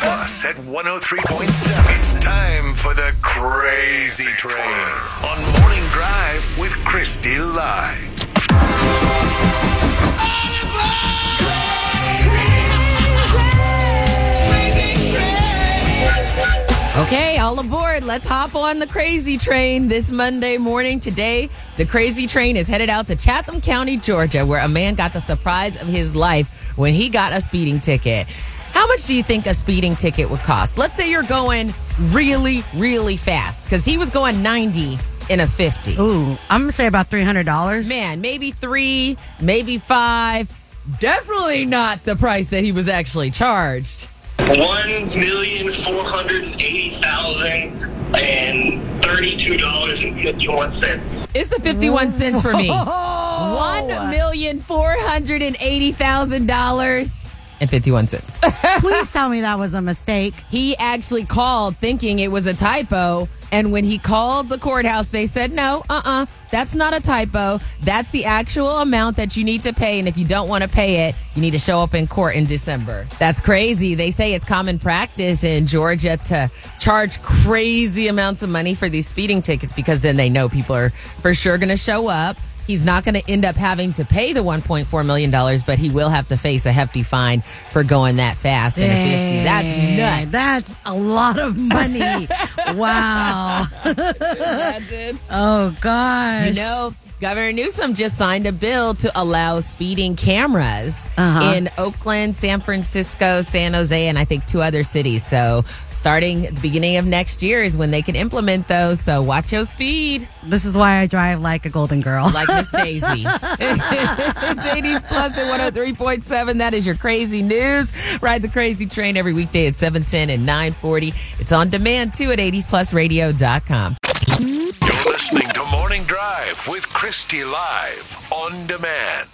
Plus at 103.7. It's time for the Crazy Train on Morning Drive with Christy Live. Okay, all aboard. Let's hop on the crazy train this Monday morning. Today, the crazy train is headed out to Chatham County, Georgia, where a man got the surprise of his life when he got a speeding ticket. How much do you think a speeding ticket would cost? Let's say you're going really, really fast because he was going 90 in a 50. Ooh, I'm gonna say about three hundred dollars. Man, maybe three, maybe five. Definitely not the price that he was actually charged. One million four hundred and eighty thousand and thirty-two dollars and fifty-one cents. It's the 51 cents for me. One million four hundred and eighty thousand dollars and 51 cents. Please tell me that was a mistake. he actually called thinking it was a typo. And when he called the courthouse, they said, no, uh uh that's not a typo. That's the actual amount that you need to pay. And if you don't want to pay it, you need to show up in court in December. That's crazy. They say it's common practice in Georgia to charge crazy amounts of money for these speeding tickets because then they know people are for sure going to show up. He's not going to end up having to pay the $1.4 million, but he will have to face a hefty fine for going that fast in a 50. That's nuts. That's a lot of money. wow. Oh gosh. You know, Governor Newsom just signed a bill to allow speeding cameras Uh-huh. in Oakland, San Francisco, San Jose, and I think two other cities. So, starting the beginning of next year is when they can implement those. So, watch your speed, This is why I drive like a golden girl. like Miss Daisy. it's 80s plus at 103.7. That is your crazy news. Ride the crazy train every weekday at 710 and 940. It's on demand too at 80splusradio.com. You're listening to Morning Drive with Christy Live on demand.